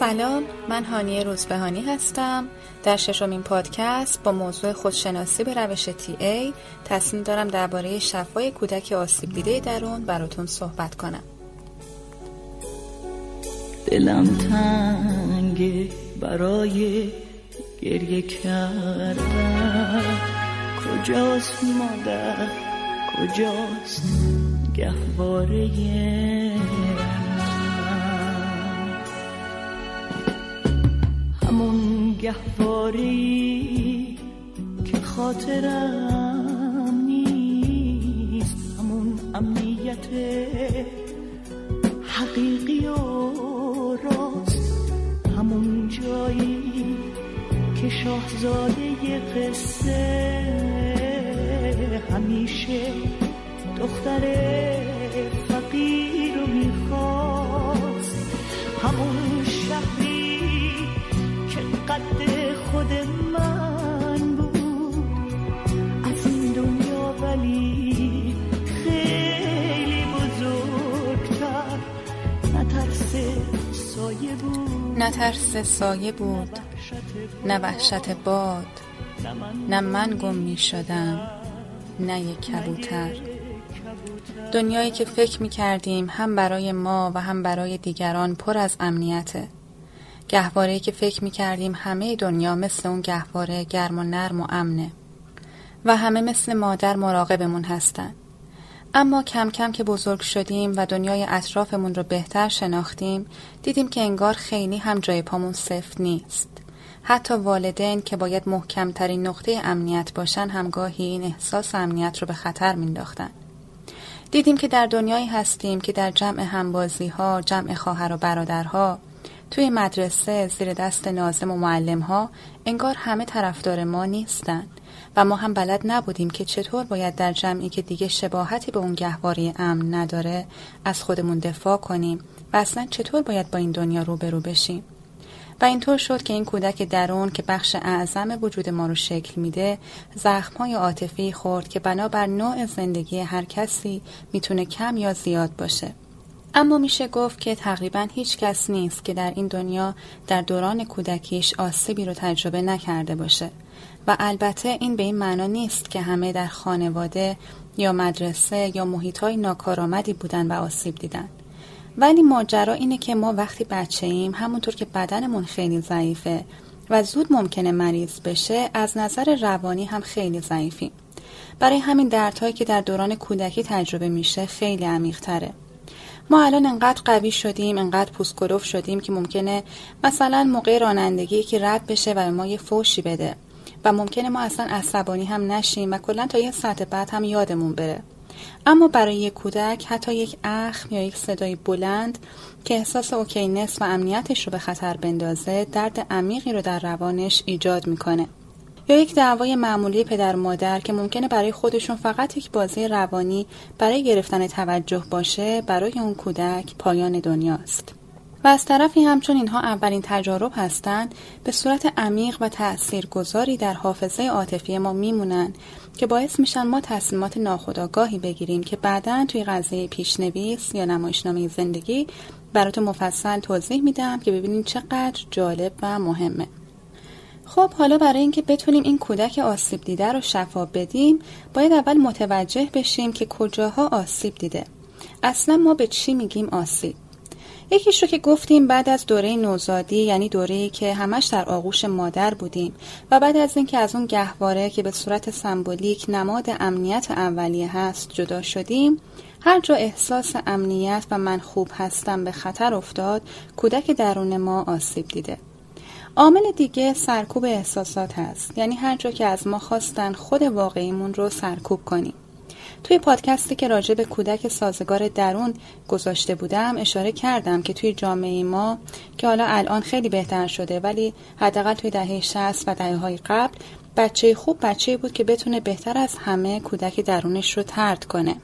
سلام من هانیه روزبهانی هستم. در ششمین پادکست با موضوع خودشناسی به روش تی ای تصمیم دارم درباره شفای کودک آسیب دیده درون براتون صحبت کنم. دلم تنگه برای گریه کردن. کجاست مادر؟ کجاست گهواره؟ گهواری که خاطرم نیست. همون امنیت حقیقی و راست. همون جایی که شاهزاده قصه. همیشه دختر نه ترس سایه بود نه وحشت باد نه من گم می شدم نه یک کبوتر. دنیایی که فکر می کردیم هم برای ما و هم برای دیگران پر از امنیته. گهواره که فکر می کردیم همه دنیا مثل اون گهواره گرم و نرم و امنه و همه مثل مادر مراقبمون هستن. اما کم کم که بزرگ شدیم و دنیای اطرافمون رو بهتر شناختیم دیدیم که انگار خیلی هم جای پامون سفت نیست. حتی والدین که باید محکمترین نقطه امنیت باشن همگاهی این احساس امنیت رو به خطر مینداختن دیدیم که در دنیایی هستیم که در جمع همبازی ها، جمع خواهر و برادرها، توی مدرسه زیر دست نازم و معلم ها انگار همه طرفدار ما نیستن. و ما هم بلد نبودیم که چطور باید در جمعی که دیگه شباهتی به اون گهواری امن نداره از خودمون دفاع کنیم و اصلا چطور باید با این دنیا روبرو بشیم. و اینطور شد که این کودک درون که بخش اعظم وجود ما رو شکل میده زخمهای عاطفی خورد که بنابر نوع زندگی هر کسی می‌تونه کم یا زیاد باشه. اما میشه گفت که تقریبا هیچ کس نیست که در این دنیا در دوران کودکیش آسیبی رو تجربه نکرده باشه. و البته این به این معنا نیست که همه در خانواده یا مدرسه یا محیط ناکارآمدی بودن و آسیب دیدن. ولی ماجرا اینه که ما وقتی بچه ایم همونطور که بدنمون خیلی ضعیفه و زود ممکنه مریض بشه از نظر روانی هم خیلی ضعیفیم. برای همین دردهایی که در دوران کودکی تجربه میشه خیلی عمیقتره. ما الان انقدر قوی شدیم انقدر پوسکروف شدیم که ممکنه مثلا موقع رانندگی که رد بشه و ما یه فوشی بده. و ممکنه ما اصلا عصبانی هم نشیم و کلا تا یه ساعت بعد هم یادمون بره. اما برای یک کودک حتی یک اخم یا یک صدای بلند که احساس اوکینس و امنیتش رو به خطر بندازه درد عمیقی رو در روانش ایجاد می‌کنه. یا یک دعوای معمولی پدر مادر که ممکنه برای خودشون فقط یک بازی روانی برای گرفتن توجه باشه برای اون کودک پایان دنیاست. و از طرفی همچون اینها اولین تجارب هستند. به صورت عمیق و تأثیرگذاری در حافظه عاطفی ما میمونن که باعث میشن ما تصمیمات ناخودآگاهی بگیریم که بعدا توی قضیه پیشنویس یا نمایشنامه زندگی براتون مفصل توضیح میدم که ببینیم چقدر جالب و مهمه. خب حالا برای اینکه بتونیم این کودک آسیب دیده رو شفا بدیم باید اول متوجه بشیم که کجاها آسیب دیده. اصلا ما به چی میگیم آسیب؟ یکیش رو که گفتیم بعد از دوره نوزادی یعنی دوره‌ای که همش در آغوش مادر بودیم و بعد از اینکه از اون گهواره که به صورت سمبولیک نماد امنیت اولیه هست جدا شدیم هر جا احساس امنیت و من خوب هستم به خطر افتاد کودک درون ما آسیب دیده. عامل دیگه سرکوب احساسات هست یعنی هر جا که از ما خواستن خود واقعیمون رو سرکوب کنیم. توی پادکستی که راجع به کودک سازگار درون گذاشته بودم اشاره کردم که توی جامعه ما که حالا الان خیلی بهتر شده ولی حداقل توی دهه 60 و دهه های قبل بچه خوب بچه بود که بتونه بهتر از همه کودک درونش رو ترد کنه.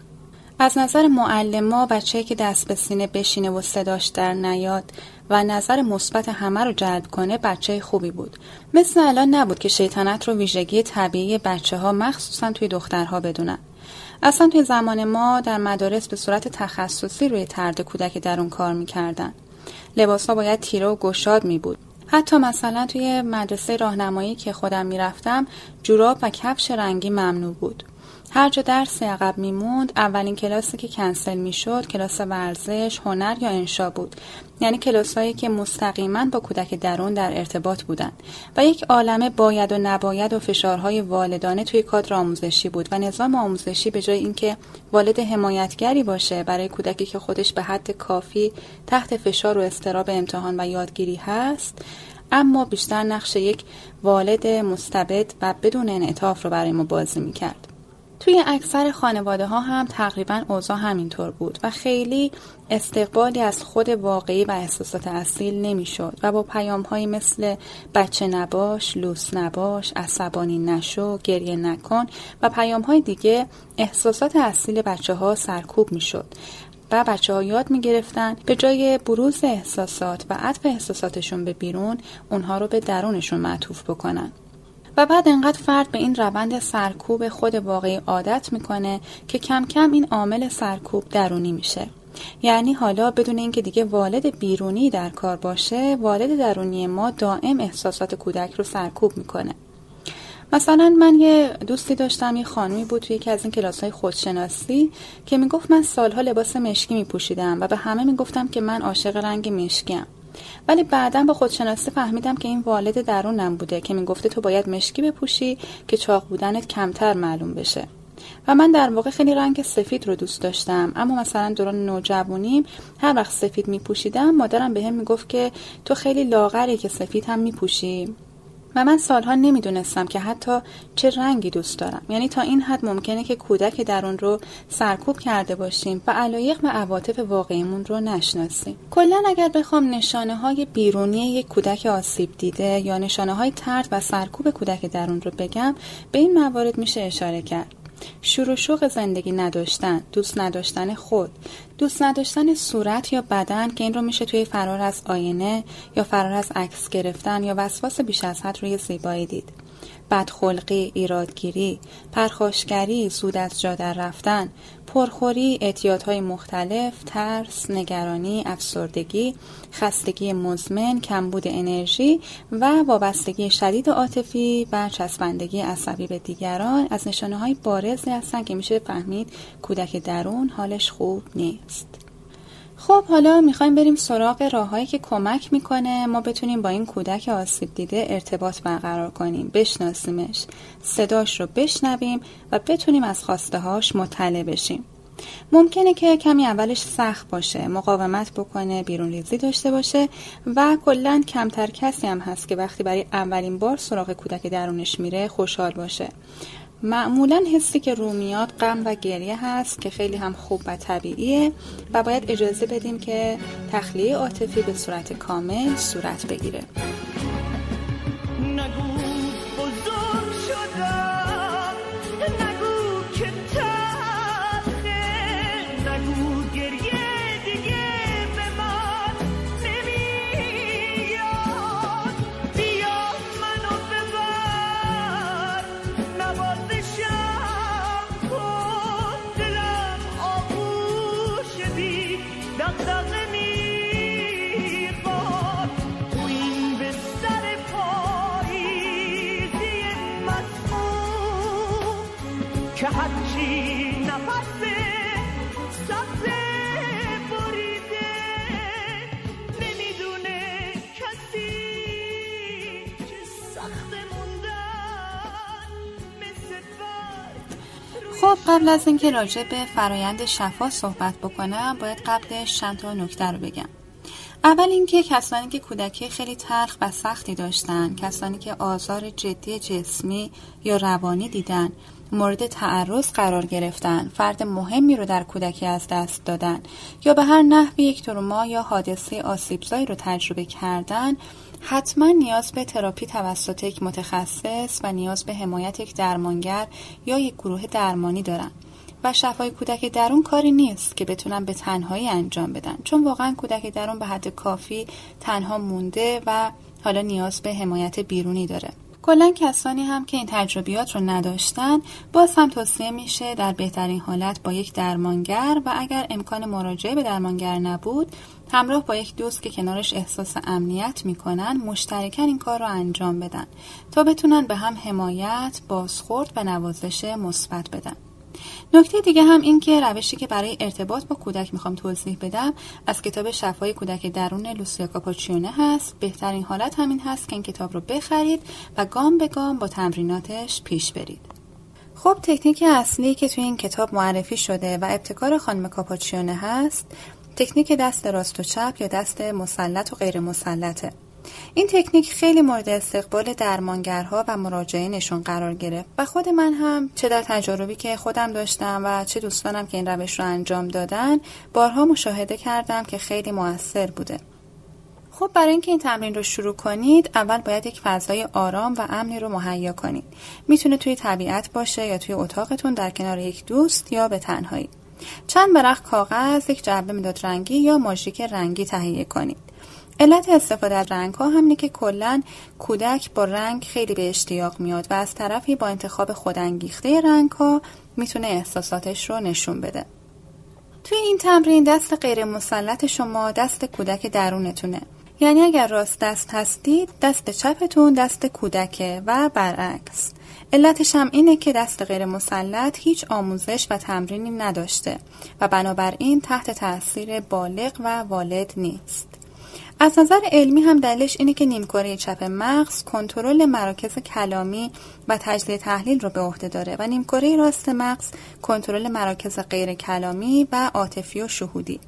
از نظر معلما بچه که دست به سینه بشینه و صداش در نیاد و نظر مثبت همه رو جلب کنه بچه خوبی بود. مثل الان نبود که شیطنت رو ویژگی طبیعی بچه ها مخصوصا توی دخترها بدونن. اصلا توی زمان ما در مدارس به صورت تخصصی روی ترد کودک درون کار می‌کردن. لباسها باید تیره و گشاد می بود حتی مثلا توی مدرسه راهنمایی که خودم می‌رفتم جوراب و کفش رنگی ممنوع بود. هر جا درس عقب میموند اولین کلاسی که کنسل می‌شد کلاس ورزش هنر یا انشا بود. یعنی کلاسهایی که مستقیما با کودک درون در ارتباط بودند. و یک عالمه باید و نباید و فشارهای والدانه توی کادر آموزشی بود. و نظام آموزشی به جای اینکه والد حمایتگری باشه برای کودکی که خودش به حد کافی تحت فشار و استراب امتحان و یادگیری هست اما بیشتر نقش یک والد مستبد و بدون انعطاف رو برای ما بازی می‌کرد. توی اکثر خانواده ها هم تقریبا اوضاع همینطور بود و خیلی استقبالی از خود واقعی و احساسات اصیل نمی‌شد و با پیام های مثل بچه نباش، لوس نباش، عصبانی نشو، گریه نکن و پیام های دیگه احساسات اصیل بچه ها سرکوب می‌شد و بچه ها یاد می گرفتن به جای بروز احساسات و عطف احساساتشون به بیرون اونها رو به درونشون معطوف بکنن. و بعد انقدر فرد به این روند سرکوب خود واقعی عادت می‌کنه که کم کم این عامل سرکوب درونی میشه. یعنی حالا بدون اینکه دیگه والد بیرونی در کار باشه والد درونی ما دائم احساسات کودک رو سرکوب می‌کنه. مثلا من یه دوستی داشتم یه خانمی بود توی یکی از این کلاس های خودشناسی که می‌گفت من سالها لباس مشکی میپوشیدم و به همه می‌گفتم که من عاشق رنگ مشکیم. ولی بعدا با خودشناسی فهمیدم که این والد درونم بوده که می‌گفته تو باید مشکی بپوشی که چاق بودنت کمتر معلوم بشه. و من در واقع خیلی رنگ سفید رو دوست داشتم. اما مثلا دوران نوجوانیم هر وقت سفید میپوشیدم مادرم به می‌گفت که تو خیلی لاغری که سفید هم میپوشی. و من سالها نمی‌دونستم که حتی چه رنگی دوست دارم. یعنی تا این حد ممکنه که کودک درون رو سرکوب کرده باشیم و علایق و عواطف واقعیمون رو نشناسیم. کلا اگر بخوام نشانه های بیرونی یک کودک آسیب دیده یا نشانه های ترد و سرکوب کودک درون رو بگم به این موارد میشه اشاره کرد. شور و شوق زندگی نداشتن دوست نداشتن خود. دوست نداشتن صورت یا بدن که این رو میشه توی فرار از آینه یا فرار از عکس گرفتن یا وسواس بیش از حد روی زیبایی دید. بدخلقی، ایرادگیری، پرخاشگری، زود از جا رفتن، پرخوری، اعتیادهای مختلف، ترس، نگرانی، افسردگی، خستگی مزمن، کمبود انرژی و وابستگی شدید عاطفی و چسبندگی عصبی به دیگران از نشانه های بارزی هستند که میشه فهمید کودک درون حالش خوب نیست. خب حالا می‌خوایم بریم سراغ راههایی که کمک می‌کنه ما بتونیم با این کودک آسیب دیده ارتباط برقرار کنیم. بشناسیمش. صداش رو بشنویم و بتونیم از خواسته هاش مطلع بشیم. ممکنه که کمی اولش سخت باشه مقاومت بکنه بیرون ریزی داشته باشه و کلا کمتر کسی هم هست که وقتی برای اولین بار سراغ کودک درونش میره خوشحال باشه. معمولا حسی که رو میاد غم و گریه هست که خیلی هم خوب و طبیعیه و باید اجازه بدیم که تخلیه عاطفی به صورت کامل صورت بگیره. خب قبل از اینکه راجع به فرایند شفا صحبت بکنم باید قبلش چند تا نکته رو بگم. اول اینکه کسانی که کودکی خیلی تلخ و سختی داشتن کسانی که آزار جدی جسمی یا روانی دیدن مورد تعرض قرار گرفتن. فرد مهمی رو در کودکی از دست دادن. یا به هر نحوی یک تروما یا حادثه آسیبزایی رو تجربه کردن حتما نیاز به تراپی توسط یک متخصص و نیاز به حمایت یک درمانگر یا یک گروه درمانی دارن. و شفای کودک درون کاری نیست که بتونن به تنهایی انجام بدن. چون واقعا کودک درون به حد کافی تنها مونده و حالا نیاز به حمایت بیرونی داره. کلا کسانی هم که این تجربیات رو نداشتن باز هم توصیه میشه در بهترین حالت با یک درمانگر و اگر امکان مراجعه به درمانگر نبود همراه با یک دوست که کنارش احساس امنیت می‌کنن مشترکن این کار رو انجام بدن تا بتونن به هم حمایت، بازخورد و نوازش مثبت بدن. نکته دیگه هم این که روشی که برای ارتباط با کودک می‌خوام توضیح بدم از کتاب شفای کودک درون لوسیا کاپاچیونه هست. بهترین حالت همین هست که این کتاب رو بخرید و گام به گام با تمریناتش پیش برید. خب تکنیک اصلی که توی این کتاب معرفی شده و ابتکار خانم کاپاچیونه هست تکنیک دست راست و چپ یا دست مسلط و غیر مسلطه. این تکنیک خیلی مورد استقبال درمانگرها و مراجعینشون قرار گرفت و خود من هم چه در تجاربی که خودم داشتم و چه دوستانم که این روش رو انجام دادن بارها مشاهده کردم که خیلی موثر بوده. خب برای اینکه این تمرین رو شروع کنید اول باید یک فضای آرام و امنی رو مهیا کنید. می‌تونه توی طبیعت باشه یا توی اتاقتون در کنار یک دوست یا به تنهایی. چند برخ کاغذ یک جعبه مداد رنگی یا ماژیک رنگی تهیه کنید. علت استفاده از رنگ ها همینه که کلا کودک با رنگ خیلی به اشتیاق میاد و از طرفی با انتخاب خودانگیخته رنگ ها می‌تونه احساساتش رو نشون بده. توی این تمرین دست غیر مسلط شما دست کودک درونتونه. یعنی اگر راست دست هستید دست چپتون دست کودکه و برعکس. علتش هم اینه که دست غیر مسلط هیچ آموزش و تمرینی نداشته و بنابراین تحت تاثیر بالغ و والد نیست. از نظر علمی هم دلیلش اینه که نیمکره چپ مغز کنترل مراکز کلامی و تجزیه تحلیل رو به عهده داره و نیمکره راست مغز کنترل مراکز غیر کلامی و عاطفی و شهودی.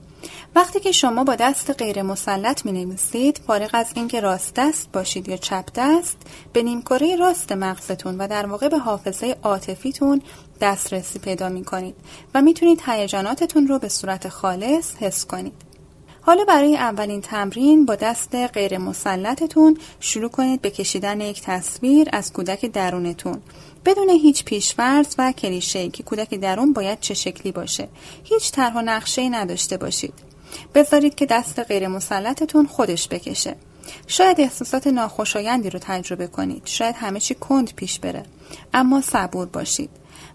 وقتی که شما با دست غیر مسلط می نویسید فارغ از اینکه راست دست باشید یا چپ دست به نیمکره راست مغزتون و در واقع به حافظه عاطفیتون دسترسی پیدا می کنید و می‌تونید هیجاناتتون رو به صورت خالص حس کنید. حالا برای اولین تمرین با دست غیر مسلطتون شروع کنید به کشیدن یک تصویر از کودک درونتون. بدون هیچ پیشورز و کلیشه که کودک درون باید چه شکلی باشه. هیچ طرح و نقشه نداشته باشید. بذارید که دست غیر مسلطتون خودش بکشه. شاید احساسات ناخوشایندی رو تجربه کنید. شاید همه چی کند پیش بره. اما صبور باشید.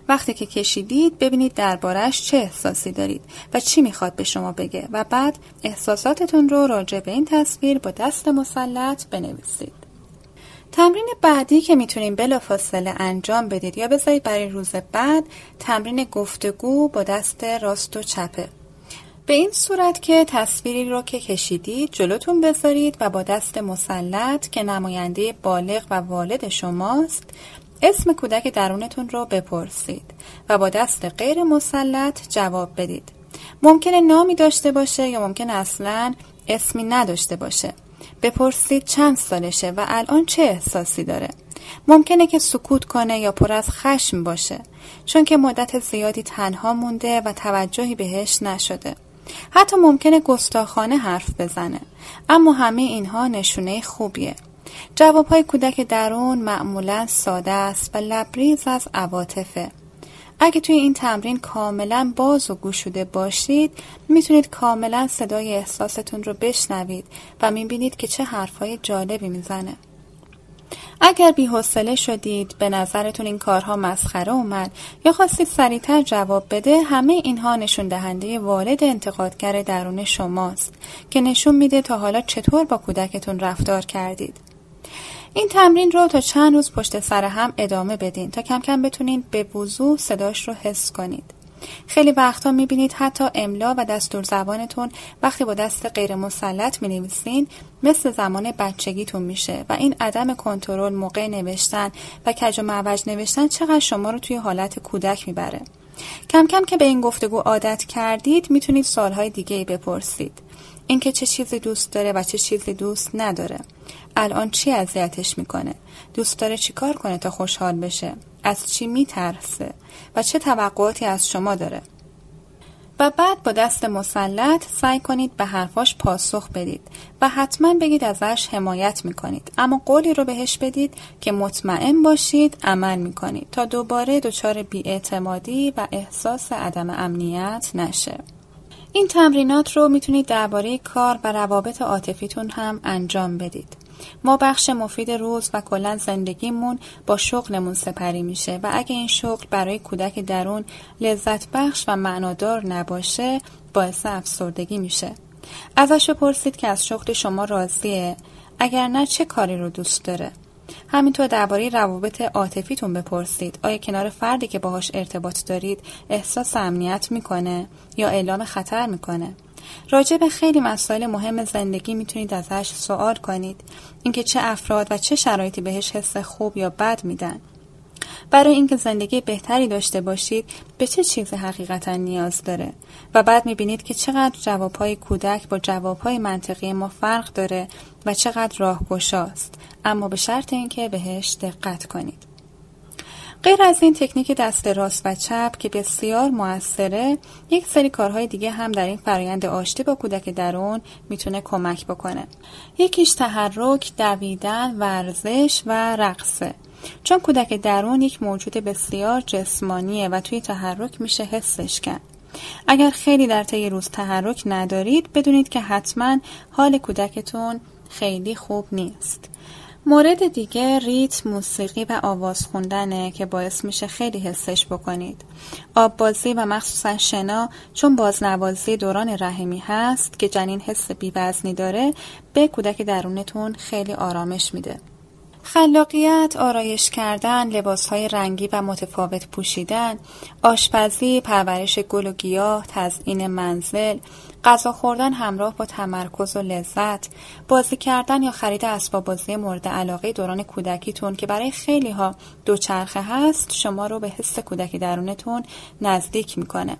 وقتی که کشیدید ببینید دربارش چه احساسی دارید و چی می‌خواد به شما بگه و بعد احساساتتون رو راجع به این تصویر با دست مسلط بنویسید. تمرین بعدی که می‌تونیم بلافاصله انجام بدید یا بذارید برای روز بعد تمرین گفتگو با دست راست و چپه. به این صورت که تصویری رو که کشیدید جلوتون بذارید و با دست مسلط که نماینده بالغ و والد شماست اسم کودک درونتون رو بپرسید و با دست غیر مسلط جواب بدید. ممکنه نامی داشته باشه یا ممکن اصلا اسمی نداشته باشه. بپرسید چند سالشه و الان چه احساسی داره. ممکنه که سکوت کنه یا پر از خشم باشه چون که مدت زیادی تنها مونده و توجهی بهش نشده. حتی ممکنه گستاخانه حرف بزنه اما همه اینها نشونه خوبیه جواب های کودک درون معمولا ساده است و لبریز از عواطفه. اگه توی این تمرین کاملا باز و گوشوده باشید می‌تونید کاملا صدای احساستون رو بشنوید و می‌بینید که چه حرفهای جالبی می‌زنه. اگر بیحوصله شدید به نظرتون این کارها مسخره اومد یا خواستید سریعتر جواب بده همه اینها نشون دهنده والد انتقادگر درون شماست که نشون میده تا حالا چطور با کودکتون رفتار کردید این تمرین رو تا چند روز پشت سر هم ادامه بدین تا کم کم بتونین به وضوح صداش رو حس کنید. خیلی وقتا می‌بینید حتی املا و دستور زبانتون وقتی با دست غیر مسلط می نویسین مثل زمان بچگیتون میشه و این عدم کنترل موقع نوشتن و کج و معوج نوشتن چقدر شما رو توی حالت کودک می‌بره. کم کم که به این گفتگو عادت کردید می‌تونید سالهای دیگه بپرسید. اینکه چه چیزی دوست داره و چه چیزی دوست نداره. الان چی اذیتش می‌کنه؟ دوست داره چیکار کنه تا خوشحال بشه؟ از چی میترسه؟ و چه توقعاتی از شما داره؟ و بعد با دست مسلط سعی کنید به حرفاش پاسخ بدید و حتما بگید ازش حمایت می‌کنید. اما قولی رو بهش بدید که مطمئن باشید عمل می‌کنید تا دوباره دچار بیاعتمادی و احساس عدم امنیت نشه. این تمرینات رو می‌تونید درباره کار و روابط عاطفیتون هم انجام بدید. ما بخش مفید روز و کلا زندگیمون با شغلمون سپری میشه و اگه این شغل برای کودک درون لذت بخش و معنادار نباشه باعث افسردگی میشه. ازش بپرسید که از شغل شما راضیه؟ اگر نه چه کاری رو دوست داره؟ همینطور درباره روابط عاطفیتون بپرسید. آیا کنار فردی که باهاش ارتباط دارید احساس امنیت می‌کنه یا اعلام خطر می‌کنه؟ راجع به خیلی مسائل مهم زندگی می‌تونید ازش سوال کنید. اینکه چه افراد و چه شرایطی بهش حس خوب یا بد میدن. برای اینکه زندگی بهتری داشته باشید به چه چیزی حقیقتا نیاز داره؟ و بعد می‌بینید که چقدر جوابهای کودک با جوابهای منطقی ما فرق داره و چقدر راهگشاست. اما به شرط اینکه بهش دقت کنید. غیر از این تکنیک دست راست و چپ که بسیار موثره یک سری کارهای دیگه هم در این فرایند آشتی با کودک درون می‌تونه کمک بکنه. یکیش تحرک دویدن ورزش و رقصه. چون کودک درون یک موجود بسیار جسمانیه و توی تحرک میشه حسش کرد. اگر خیلی در طی روز تحرک ندارید بدونید که حتما حال کودکتون خیلی خوب نیست. مورد دیگه ریت موسیقی و آواز خوندنه که باعث میشه خیلی حسش بکنید. آب بازی و مخصوصا شنا چون بازنوازی دوران رحمی هست که جنین حس بیوزنی داره به کودک درونتون خیلی آرامش میده. خلاقیت، آرایش کردن، لباسهای رنگی و متفاوت پوشیدن، آشپزی، پرورش گل و گیاه، تزئین منزل، غذا خوردن همراه با تمرکز و لذت، بازی کردن یا خرید اسباب بازی مورد علاقه دوران کودکیتون که برای خیلی ها دوچرخه هست شما رو به حس کودکی درونتون نزدیک می‌کنه.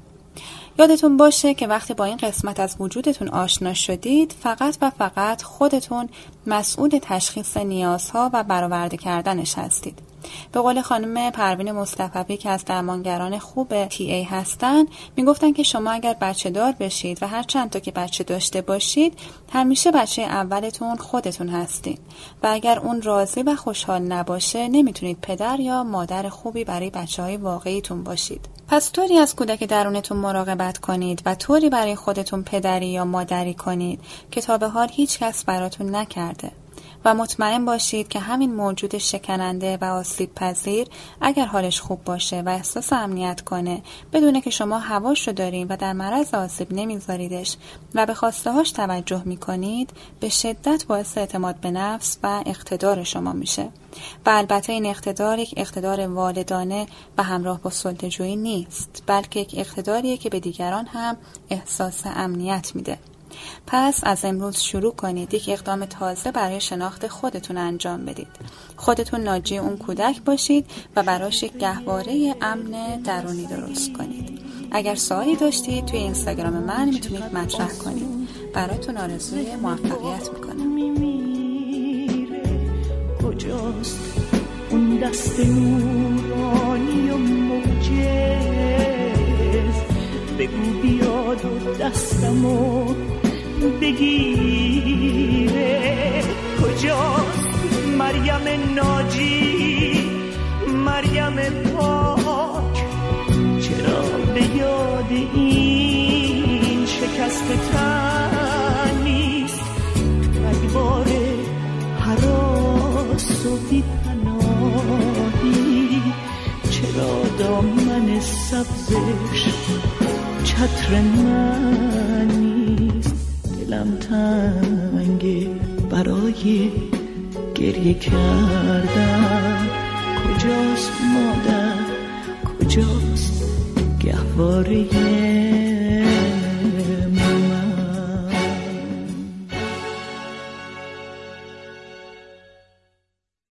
یادتون باشه که وقتی با این قسمت از وجودتون آشنا شدید فقط و فقط خودتون مسئول تشخیص نیازها و برآورده کردنش هستید. به قول خانم پروین مصطفی که از درمانگران خوب تی ای هستن می‌گفتن که شما اگر بچه دار بشید و هر چند تا که بچه داشته باشید همیشه بچه اولتون خودتون هستید و اگر اون راضی و خوشحال نباشه نمی‌تونید پدر یا مادر خوبی برای بچه های واقعیتون باشید پس طوری از کودک درونتون مراقبت کنید و طوری برای خودتون پدری یا مادری کنید که تا به حال هیچ کس براتون نکرده. و مطمئن باشید که همین موجود شکننده و آسیب پذیر اگر حالش خوب باشه و احساس امنیت کنه بدونه که شما هواش رو دارین و در معرض آسیب نمیذاریدش و به خواسته هاش توجه می‌کنید به شدت باعث اعتماد به نفس و اقتدار شما میشه. و البته این اقتدار یک اقتدار والدانه و همراه با سلطه‌جویی نیست بلکه یک اقتداریه که به دیگران هم احساس امنیت میده. پس از امروز شروع کنید. یک اقدام تازه برای شناخت خودتون انجام بدید. خودتون ناجی اون کودک باشید و براش یک گهواره امن درونی درست کنید. اگر سوالی داشتید توی اینستاگرام من می‌تونید مطرح کنید. براتون آرزوی موفقیت می‌کنم. دستمو بگیره کجاست مریم ناجی؟ مریم پاک. چرا به یاد این شکست تن نیست؟ بار حراس و بیپناهی. چرا دامن سبزش چتر من تنگه برای گریه کردن. کجاست مادر؟ کجاست گهواره؟